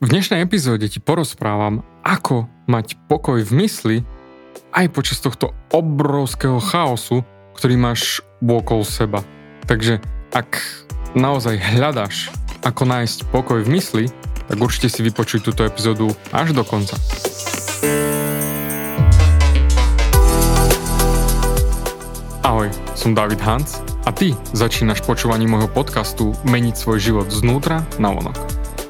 V dnešnej epizóde ti porozprávam, ako mať pokoj v mysli aj počas tohto obrovského chaosu, ktorý máš okolo seba. Takže ak naozaj hľadaš, ako nájsť pokoj v mysli, tak určite si vypočuj túto epizódu až do konca. Ahoj, som David Hans a ty začínaš počúvanie môjho podcastu Meniť svoj život znútra na vonok.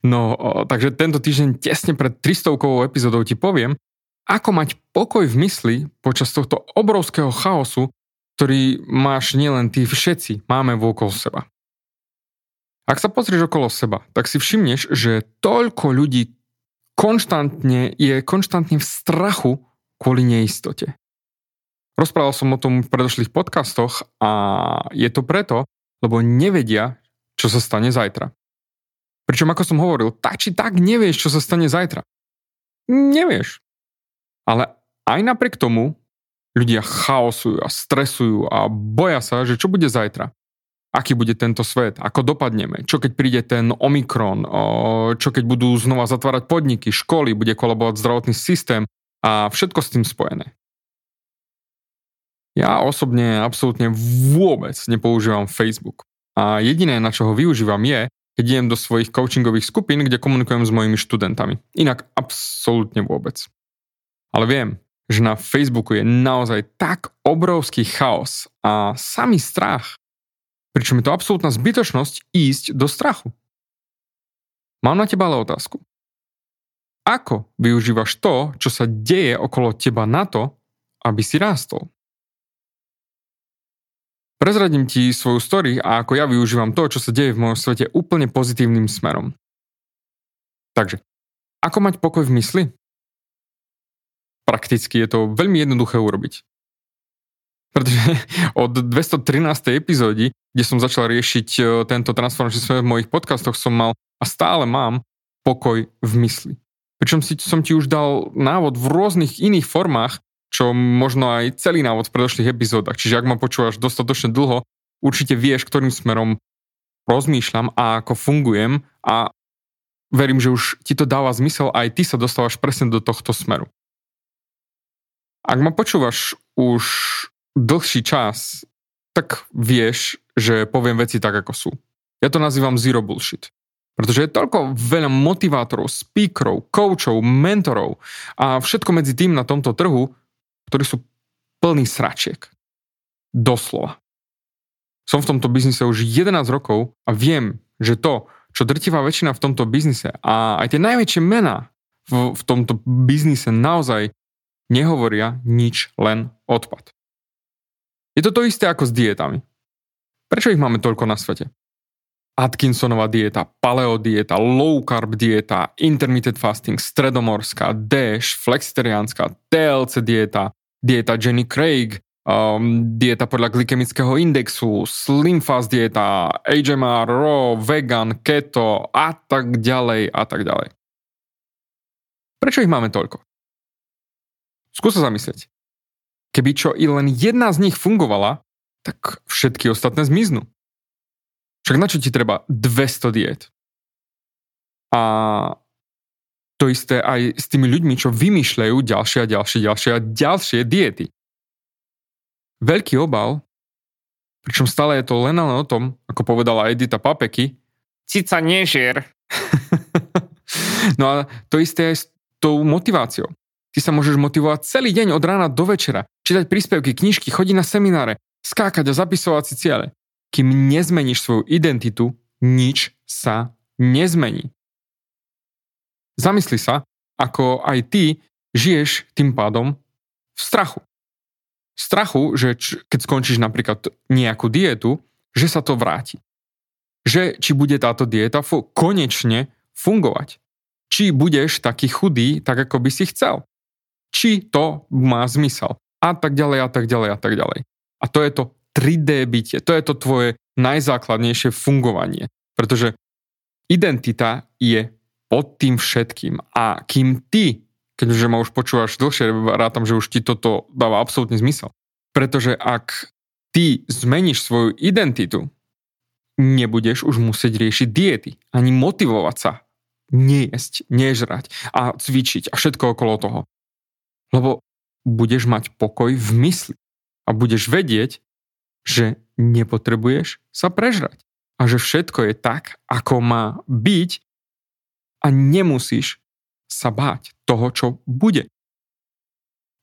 No, takže tento týždeň tesne pred 300 epizódou ti poviem, ako mať pokoj v mysli počas tohto obrovského chaosu, ktorý máš nielen ty, všetci máme okolo seba. Ak sa pozrieš okolo seba, tak si všimneš, že toľko ľudí konštantne je konštantne v strachu kvôli neistote. Rozprával som o tom v predošlých podcastoch a je to preto, lebo nevedia, čo sa stane zajtra. Pričom ako som hovoril, tak či tak nevieš, čo sa stane zajtra. Nevieš. Ale aj napriek tomu ľudia chaosujú a stresujú a boja sa, že čo bude zajtra. Aký bude tento svet, ako dopadneme, čo keď príde ten Omikron, čo keď budú znova zatvárať podniky, školy, bude kolabovať zdravotný systém a všetko s tým spojené. Ja osobne absolútne vôbec nepoužívam Facebook. A jediné, na čo ho využívam je, keď idem do svojich coachingových skupín, kde komunikujem s mojimi študentami. Inak absolútne vôbec. Ale viem, že na Facebooku je naozaj tak obrovský chaos a samý strach, pričom je to absolútna zbytočnosť ísť do strachu. Mám na teba ale otázku. Ako využívaš to, čo sa deje okolo teba na to, aby si rástol? Prezradím ti svoju story a ako ja využívam to, čo sa deje v mojom svete úplne pozitívnym smerom. Takže, ako mať pokoj v mysli? Prakticky je to veľmi jednoduché urobiť. Pretože od 213. epizódy, kde som začal riešiť e, tento transformačný smer v mojich podcastoch, som mal a stále mám pokoj v mysli. Pričom si, som ti už dal návod v rôznych iných formách, čo možno aj celý návod v predošlých epizódach. Čiže ak ma počúvaš dostatočne dlho, určite vieš, ktorým smerom rozmýšľam a ako fungujem a verím, že už ti to dáva zmysel a aj ty sa dostávaš presne do tohto smeru. Ak ma počúvaš už dlhší čas, tak vieš, že poviem veci tak, ako sú. Ja to nazývam zero bullshit. Pretože je toľko veľa motivátorov, speakerov, coachov, mentorov a všetko medzi tým na tomto trhu, ktorí sú plný sračiek. Doslova. Som v tomto biznise už 11 rokov a viem, že to, čo drtivá väčšina v tomto biznise a aj tie najväčšie mená v, v tomto biznise naozaj nehovoria nič, len odpad. Je to to isté ako s dietami. Prečo ich máme toľko na svete? Atkinsonová dieta, paleo dieta, low carb dieta, intermittent fasting, stredomorská, DASH, flexitariánska, TLC dieta, dieta Jenny Craig, um, dieta podľa glykemického indexu, Slim Fast dieta, HMR, RAW, vegan, keto a tak ďalej a tak ďalej. Prečo ich máme toľko? Skús sa zamyslieť. Keby čo i len jedna z nich fungovala, tak všetky ostatné zmiznú. Však na čo ti treba 200 diet? A to isté aj s tými ľuďmi, čo vymýšľajú ďalšie a ďalšie, ďalšie a ďalšie diety. Veľký obal, pričom stále je to len o tom, ako povedala Edita Papeky, Cica nežier. No a to isté je s tou motiváciou. Ty sa môžeš motivovať celý deň od rána do večera, čítať príspevky, knižky, chodiť na semináre, skákať a zapisovať si ciele. Kým nezmeníš svoju identitu, nič sa nezmení. Zamysli sa, ako aj ty žiješ tým pádom v strachu. Strachu, že č- keď skončíš napríklad nejakú dietu, že sa to vráti. Že či bude táto dieta fu- konečne fungovať. Či budeš taký chudý, tak ako by si chcel. Či to má zmysel. A tak ďalej, a tak ďalej, a tak ďalej. A to je to 3D bytie. To je to tvoje najzákladnejšie fungovanie. Pretože identita je pod tým všetkým. A kým ty, keďže ma už počúvaš dlhšie, rátam, že už ti toto dáva absolútny zmysel. Pretože ak ty zmeníš svoju identitu, nebudeš už musieť riešiť diety, ani motivovať sa nejesť, nežrať a cvičiť a všetko okolo toho. Lebo budeš mať pokoj v mysli a budeš vedieť, že nepotrebuješ sa prežrať a že všetko je tak, ako má byť a nemusíš sa báť toho, čo bude.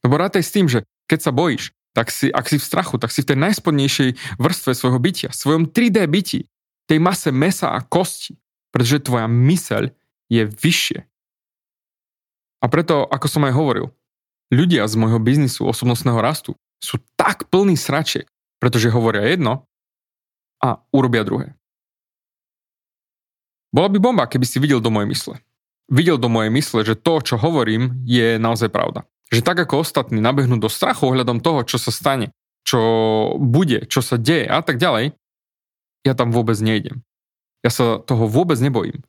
Lebo rátaj s tým, že keď sa bojíš, tak si, ak si v strachu, tak si v tej najspodnejšej vrstve svojho bytia, svojom 3D byti, tej mase mesa a kosti, pretože tvoja myseľ je vyššie. A preto, ako som aj hovoril, ľudia z môjho biznisu osobnostného rastu sú tak plní sračiek, pretože hovoria jedno a urobia druhé. Bola by bomba, keby si videl do mojej mysle. Videl do mojej mysle, že to, čo hovorím, je naozaj pravda. Že tak ako ostatní nabehnú do strachu ohľadom toho, čo sa stane, čo bude, čo sa deje a tak ďalej, ja tam vôbec nejdem. Ja sa toho vôbec nebojím.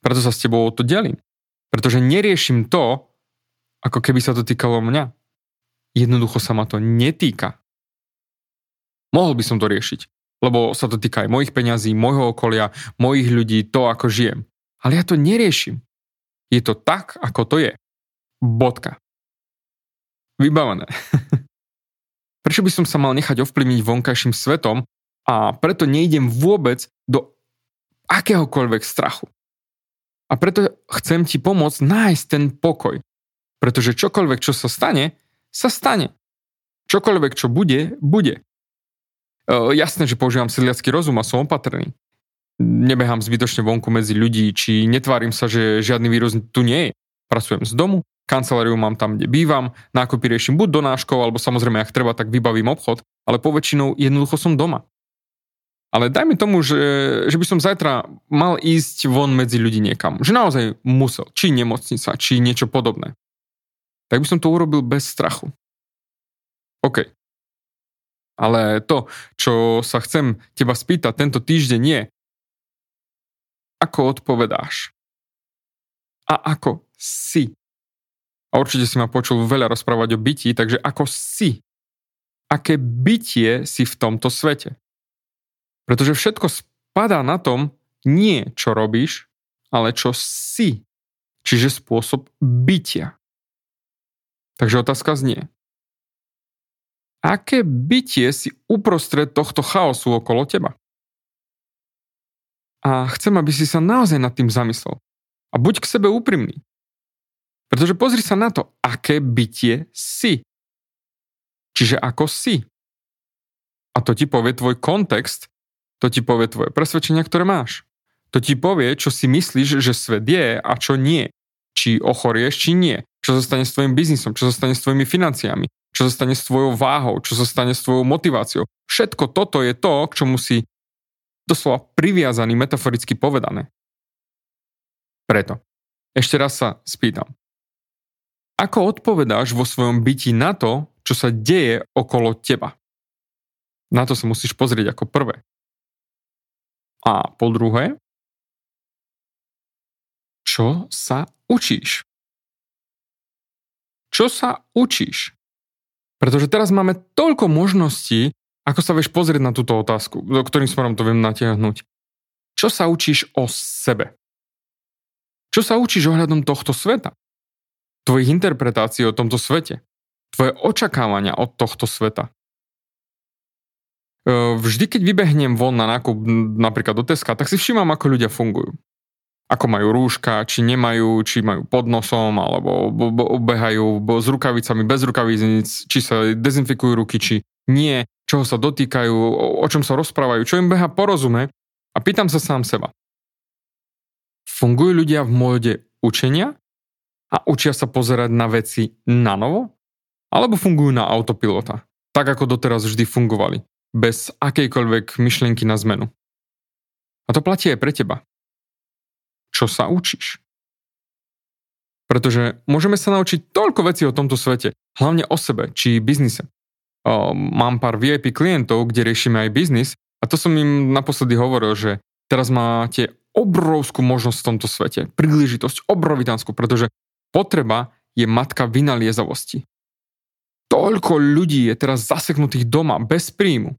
Preto sa s tebou o to delím. Pretože neriešim to, ako keby sa to týkalo mňa. Jednoducho sa ma to netýka. Mohol by som to riešiť lebo sa to týka aj mojich peňazí, môjho okolia, mojich ľudí, to ako žijem. Ale ja to neriešim. Je to tak, ako to je. Bodka. Vybavené. Prečo by som sa mal nechať ovplyvniť vonkajším svetom a preto nejdem vôbec do akéhokoľvek strachu. A preto chcem ti pomôcť nájsť ten pokoj. Pretože čokoľvek, čo sa stane, sa stane. Čokoľvek, čo bude, bude. Uh, jasné, že používam sedliacký rozum a som opatrný. Nebehám zbytočne vonku medzi ľudí, či netvárim sa, že žiadny vírus tu nie je. Pracujem z domu, kanceláriu mám tam, kde bývam, nákupy riešim buď donáškou, alebo samozrejme, ak treba, tak vybavím obchod, ale poväčšinou jednoducho som doma. Ale daj mi tomu, že, že by som zajtra mal ísť von medzi ľudí niekam. Že naozaj musel. Či nemocnica, či niečo podobné. Tak by som to urobil bez strachu. OK. Ale to, čo sa chcem teba spýtať tento týždeň je, ako odpovedáš? A ako si? A určite si ma počul veľa rozprávať o byti, takže ako si? Aké bytie si v tomto svete? Pretože všetko spadá na tom, nie čo robíš, ale čo si. Čiže spôsob bytia. Takže otázka znie, aké bytie si uprostred tohto chaosu okolo teba. A chcem, aby si sa naozaj nad tým zamyslel. A buď k sebe úprimný. Pretože pozri sa na to, aké bytie si. Čiže ako si. A to ti povie tvoj kontext, to ti povie tvoje presvedčenia, ktoré máš. To ti povie, čo si myslíš, že svet je a čo nie. Či ochorieš, či nie. Čo sa stane s tvojim biznisom, čo sa stane s tvojimi financiami, čo sa stane s tvojou váhou, čo sa stane s tvojou motiváciou. Všetko toto je to, k čomu si doslova priviazaný, metaforicky povedané. Preto, ešte raz sa spýtam. Ako odpovedáš vo svojom byti na to, čo sa deje okolo teba? Na to sa musíš pozrieť ako prvé. A po druhé, čo sa učíš? Čo sa učíš? Pretože teraz máme toľko možností, ako sa vieš pozrieť na túto otázku, do ktorým smerom to viem natiahnuť. Čo sa učíš o sebe? Čo sa učíš ohľadom tohto sveta? Tvojich interpretácií o tomto svete? Tvoje očakávania od tohto sveta? Vždy, keď vybehnem von na nákup napríklad do Teska, tak si všímam, ako ľudia fungujú. Ako majú rúška, či nemajú, či majú pod nosom, alebo behajú s rukavicami, bez rukavíc, či sa dezinfikujú ruky, či nie, čoho sa dotýkajú, o čom sa rozprávajú, čo im beha porozume a pýtam sa sám seba. Fungujú ľudia v móde učenia a učia sa pozerať na veci na novo? Alebo fungujú na autopilota, tak ako doteraz vždy fungovali, bez akejkoľvek myšlienky na zmenu? A to platí aj pre teba čo sa učíš. Pretože môžeme sa naučiť toľko vecí o tomto svete, hlavne o sebe či biznise. Mám pár VIP klientov, kde riešime aj biznis a to som im naposledy hovoril, že teraz máte obrovskú možnosť v tomto svete, príležitosť obrovitánsku, pretože potreba je matka vynaliezavosti. Toľko ľudí je teraz zaseknutých doma bez príjmu.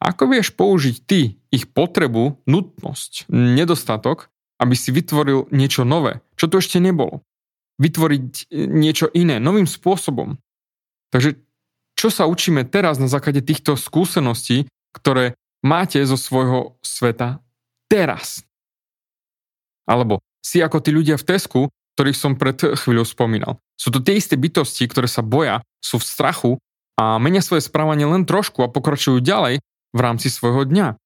Ako vieš použiť ty ich potrebu, nutnosť, nedostatok aby si vytvoril niečo nové, čo tu ešte nebolo. Vytvoriť e, niečo iné, novým spôsobom. Takže čo sa učíme teraz na základe týchto skúseností, ktoré máte zo svojho sveta teraz? Alebo si ako tí ľudia v Tesku, ktorých som pred chvíľou spomínal. Sú to tie isté bytosti, ktoré sa boja, sú v strachu a menia svoje správanie len trošku a pokračujú ďalej v rámci svojho dňa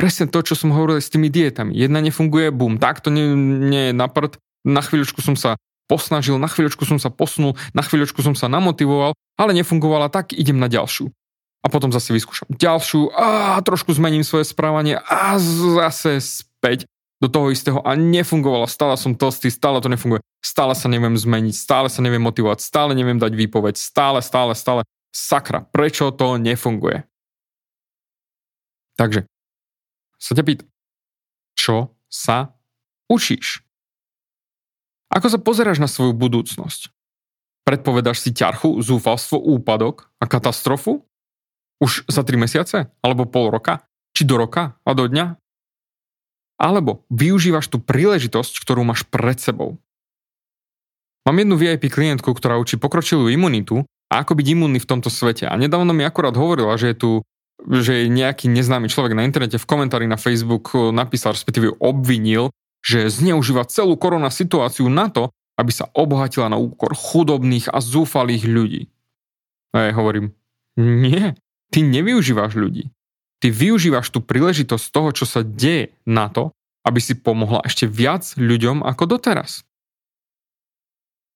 presne to, čo som hovoril s tými dietami. Jedna nefunguje, bum, tak to nie, nie je na prd. Na chvíľočku som sa posnažil, na chvíľočku som sa posunul, na chvíľočku som sa namotivoval, ale nefungovala, tak idem na ďalšiu. A potom zase vyskúšam ďalšiu a trošku zmením svoje správanie a zase späť do toho istého a nefungovalo. Stále som tlstý, stále to nefunguje. Stále sa neviem zmeniť, stále sa neviem motivovať, stále neviem dať výpoveď, stále, stále, stále. Sakra, prečo to nefunguje? Takže sa ťa pýtam, čo sa učíš? Ako sa pozeráš na svoju budúcnosť? Predpovedáš si ťarchu, zúfalstvo, úpadok a katastrofu? Už za 3 mesiace? Alebo pol roka? Či do roka a do dňa? Alebo využívaš tú príležitosť, ktorú máš pred sebou? Mám jednu VIP klientku, ktorá učí pokročilú imunitu a ako byť imunný v tomto svete. A nedávno mi akorát hovorila, že je tu že nejaký neznámy človek na internete v komentári na Facebook eh, napísal, respektíve obvinil, že zneužíva celú korona situáciu na to, aby sa obohatila na úkor chudobných a zúfalých ľudí. A ja hovorím, nie, ty nevyužívaš ľudí. Ty využívaš tú príležitosť toho, čo sa deje na to, aby si pomohla ešte viac ľuďom ako doteraz.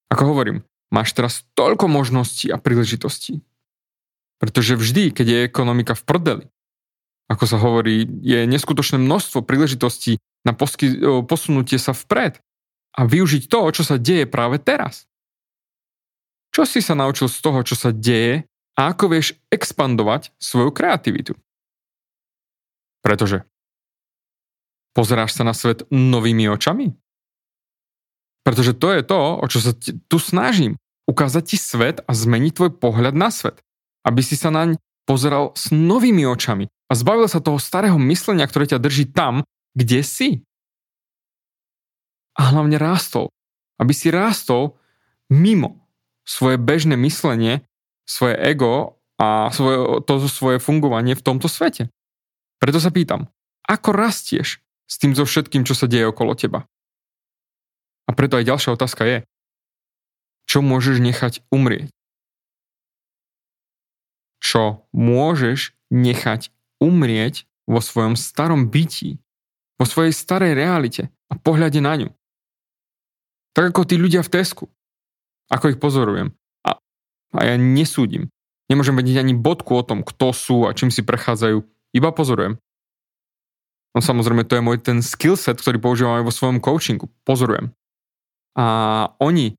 Ako hovorím, máš teraz toľko možností a príležitostí. Pretože vždy, keď je ekonomika v prdeli, ako sa hovorí, je neskutočné množstvo príležitostí na posky, posunutie sa vpred a využiť to, čo sa deje práve teraz. Čo si sa naučil z toho, čo sa deje a ako vieš expandovať svoju kreativitu? Pretože pozeráš sa na svet novými očami? Pretože to je to, o čo sa tu snažím. Ukázať ti svet a zmeniť tvoj pohľad na svet aby si sa naň pozeral s novými očami a zbavil sa toho starého myslenia, ktoré ťa drží tam, kde si. A hlavne rástol. Aby si rástol mimo svoje bežné myslenie, svoje ego a svoje, to svoje fungovanie v tomto svete. Preto sa pýtam, ako rastieš s tým so všetkým, čo sa deje okolo teba? A preto aj ďalšia otázka je, čo môžeš nechať umrieť? Čo môžeš nechať umrieť vo svojom starom bytí, vo svojej starej realite a pohľade na ňu. Tak ako tí ľudia v Tesku. Ako ich pozorujem. A, a ja nesúdim. Nemôžem vedieť ani bodku o tom, kto sú a čím si prechádzajú. Iba pozorujem. No samozrejme, to je môj ten skillset, ktorý používam aj vo svojom coachingu. Pozorujem. A oni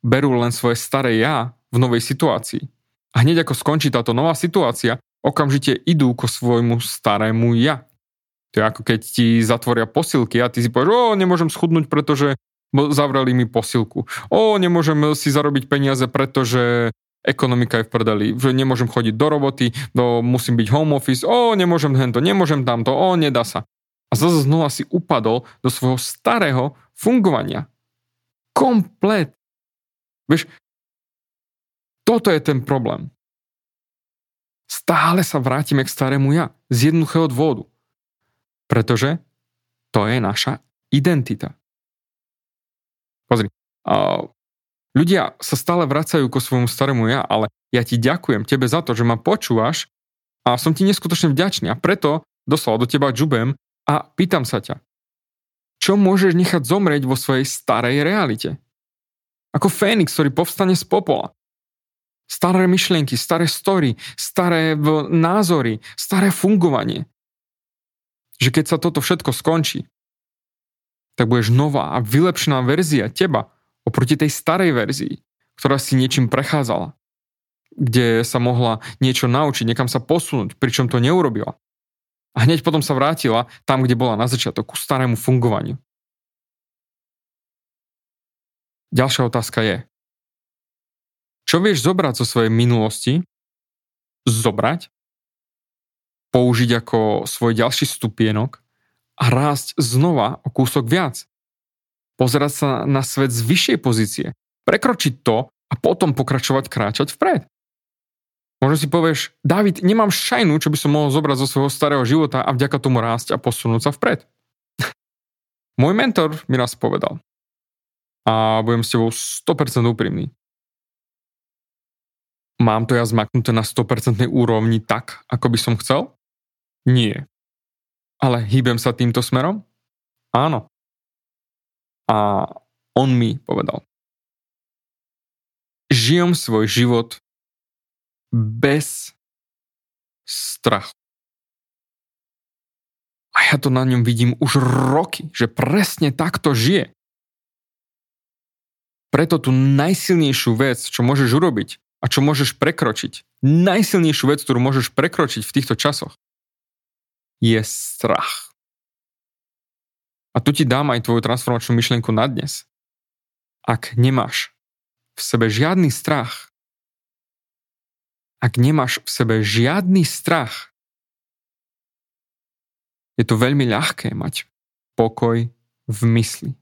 berú len svoje staré ja v novej situácii a hneď ako skončí táto nová situácia, okamžite idú ko svojmu starému ja. To je ako keď ti zatvoria posilky a ty si povieš, o, nemôžem schudnúť, pretože zavreli mi posilku. O, nemôžem si zarobiť peniaze, pretože ekonomika je v prdeli, že nemôžem chodiť do roboty, do, musím byť home office, o, nemôžem hento, nemôžem tamto, o, nedá sa. A zase znova si upadol do svojho starého fungovania. Komplet. Vieš, toto je ten problém. Stále sa vrátime k starému ja z jednoduchého dôvodu. Pretože to je naša identita. Pozri, uh, ľudia sa stále vracajú ko svojmu starému ja, ale ja ti ďakujem tebe za to, že ma počúvaš a som ti neskutočne vďačný a preto doslova do teba džubem a pýtam sa ťa, čo môžeš nechať zomrieť vo svojej starej realite? Ako Fénix, ktorý povstane z popola. Staré myšlienky, staré story, staré názory, staré fungovanie. Že keď sa toto všetko skončí, tak budeš nová a vylepšená verzia teba oproti tej starej verzii, ktorá si niečím prechádzala, kde sa mohla niečo naučiť, niekam sa posunúť, pričom to neurobila. A hneď potom sa vrátila tam, kde bola na začiatok, ku starému fungovaniu. Ďalšia otázka je, čo vieš zobrať zo svojej minulosti, zobrať, použiť ako svoj ďalší stupienok a rásť znova o kúsok viac. Pozerať sa na svet z vyššej pozície, prekročiť to a potom pokračovať kráčať vpred. Možno si povieš, David, nemám šajnu, čo by som mohol zobrať zo svojho starého života a vďaka tomu rásť a posunúť sa vpred. Môj mentor mi raz povedal, a budem s tebou 100% úprimný. Mám to ja zmaknuté na 100% úrovni tak, ako by som chcel? Nie. Ale hýbem sa týmto smerom? Áno. A on mi povedal. Žijem svoj život bez strachu. A ja to na ňom vidím už roky, že presne takto žije. Preto tú najsilnejšiu vec, čo môžeš urobiť a čo môžeš prekročiť, najsilnejšiu vec, ktorú môžeš prekročiť v týchto časoch, je strach. A tu ti dám aj tvoju transformačnú myšlienku na dnes. Ak nemáš v sebe žiadny strach, ak nemáš v sebe žiadny strach, je to veľmi ľahké mať pokoj v mysli.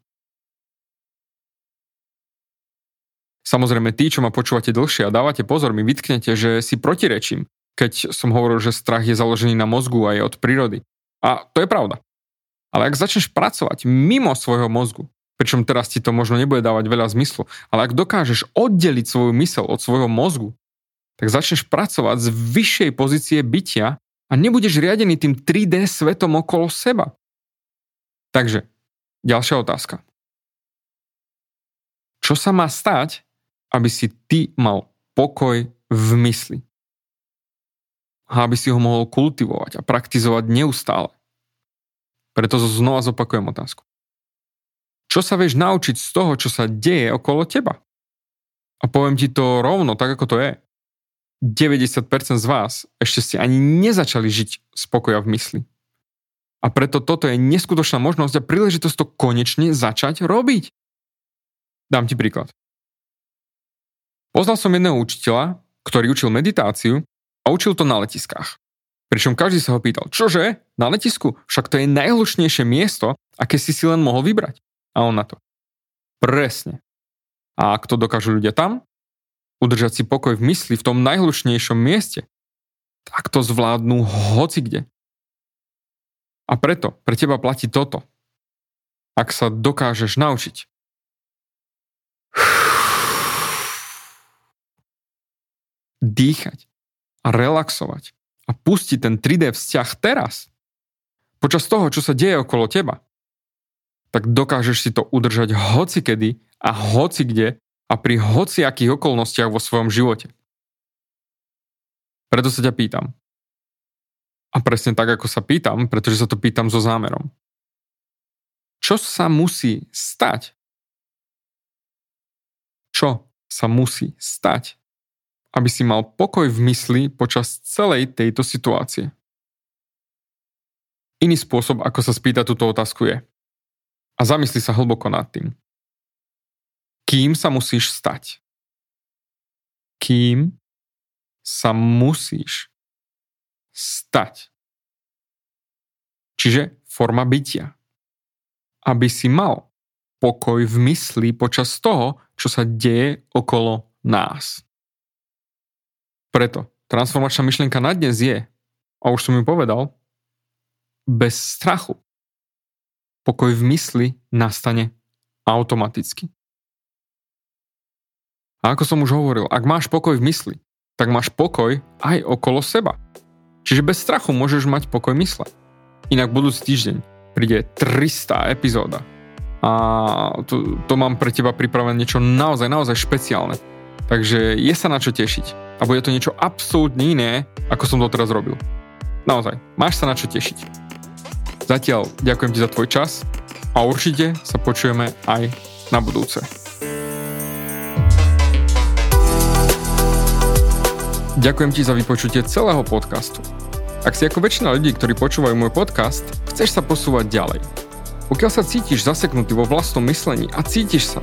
Samozrejme, tí, čo ma počúvate dlhšie a dávate pozor, mi vytknete, že si protirečím keď som hovoril, že strach je založený na mozgu a je od prírody. A to je pravda. Ale ak začneš pracovať mimo svojho mozgu, pričom teraz ti to možno nebude dávať veľa zmyslu, ale ak dokážeš oddeliť svoju mysel od svojho mozgu, tak začneš pracovať z vyššej pozície bytia a nebudeš riadený tým 3D svetom okolo seba. Takže, ďalšia otázka. Čo sa má stať, aby si ty mal pokoj v mysli? a aby si ho mohol kultivovať a praktizovať neustále. Preto znova zopakujem otázku. Čo sa vieš naučiť z toho, čo sa deje okolo teba? A poviem ti to rovno, tak ako to je. 90% z vás ešte ste ani nezačali žiť spokoja v mysli. A preto toto je neskutočná možnosť a príležitosť to konečne začať robiť. Dám ti príklad. Poznal som jedného učiteľa, ktorý učil meditáciu a učil to na letiskách. Pričom každý sa ho pýtal, čože? Na letisku? Však to je najhlušnejšie miesto, aké si si len mohol vybrať. A on na to. Presne. A ak to dokážu ľudia tam, udržať si pokoj v mysli v tom najhlušnejšom mieste, tak to zvládnu hoci kde. A preto pre teba platí toto. Ak sa dokážeš naučiť dýchať a relaxovať a pustiť ten 3D vzťah teraz, počas toho, čo sa deje okolo teba, tak dokážeš si to udržať hoci kedy a hoci kde a pri hociakých okolnostiach vo svojom živote. Preto sa ťa pýtam. A presne tak, ako sa pýtam, pretože sa to pýtam so zámerom. Čo sa musí stať? Čo sa musí stať, aby si mal pokoj v mysli počas celej tejto situácie. Iný spôsob, ako sa spýtať túto otázku je a zamysli sa hlboko nad tým. Kým sa musíš stať? Kým sa musíš stať? Čiže forma bytia. Aby si mal pokoj v mysli počas toho, čo sa deje okolo nás. Preto transformačná myšlienka na dnes je, a už som ju povedal, bez strachu. pokoj v mysli nastane automaticky. A ako som už hovoril, ak máš pokoj v mysli, tak máš pokoj aj okolo seba. Čiže bez strachu môžeš mať pokoj mysle. Inak budúci týždeň príde 300 epizóda. A to, to mám pre teba pripravené niečo naozaj, naozaj špeciálne. Takže je sa na čo tešiť. A bude to niečo absolútne iné, ako som to teraz robil. Naozaj, máš sa na čo tešiť. Zatiaľ ďakujem ti za tvoj čas a určite sa počujeme aj na budúce. Ďakujem ti za vypočutie celého podcastu. Ak si ako väčšina ľudí, ktorí počúvajú môj podcast, chceš sa posúvať ďalej. Pokiaľ sa cítiš zaseknutý vo vlastnom myslení a cítiš sa,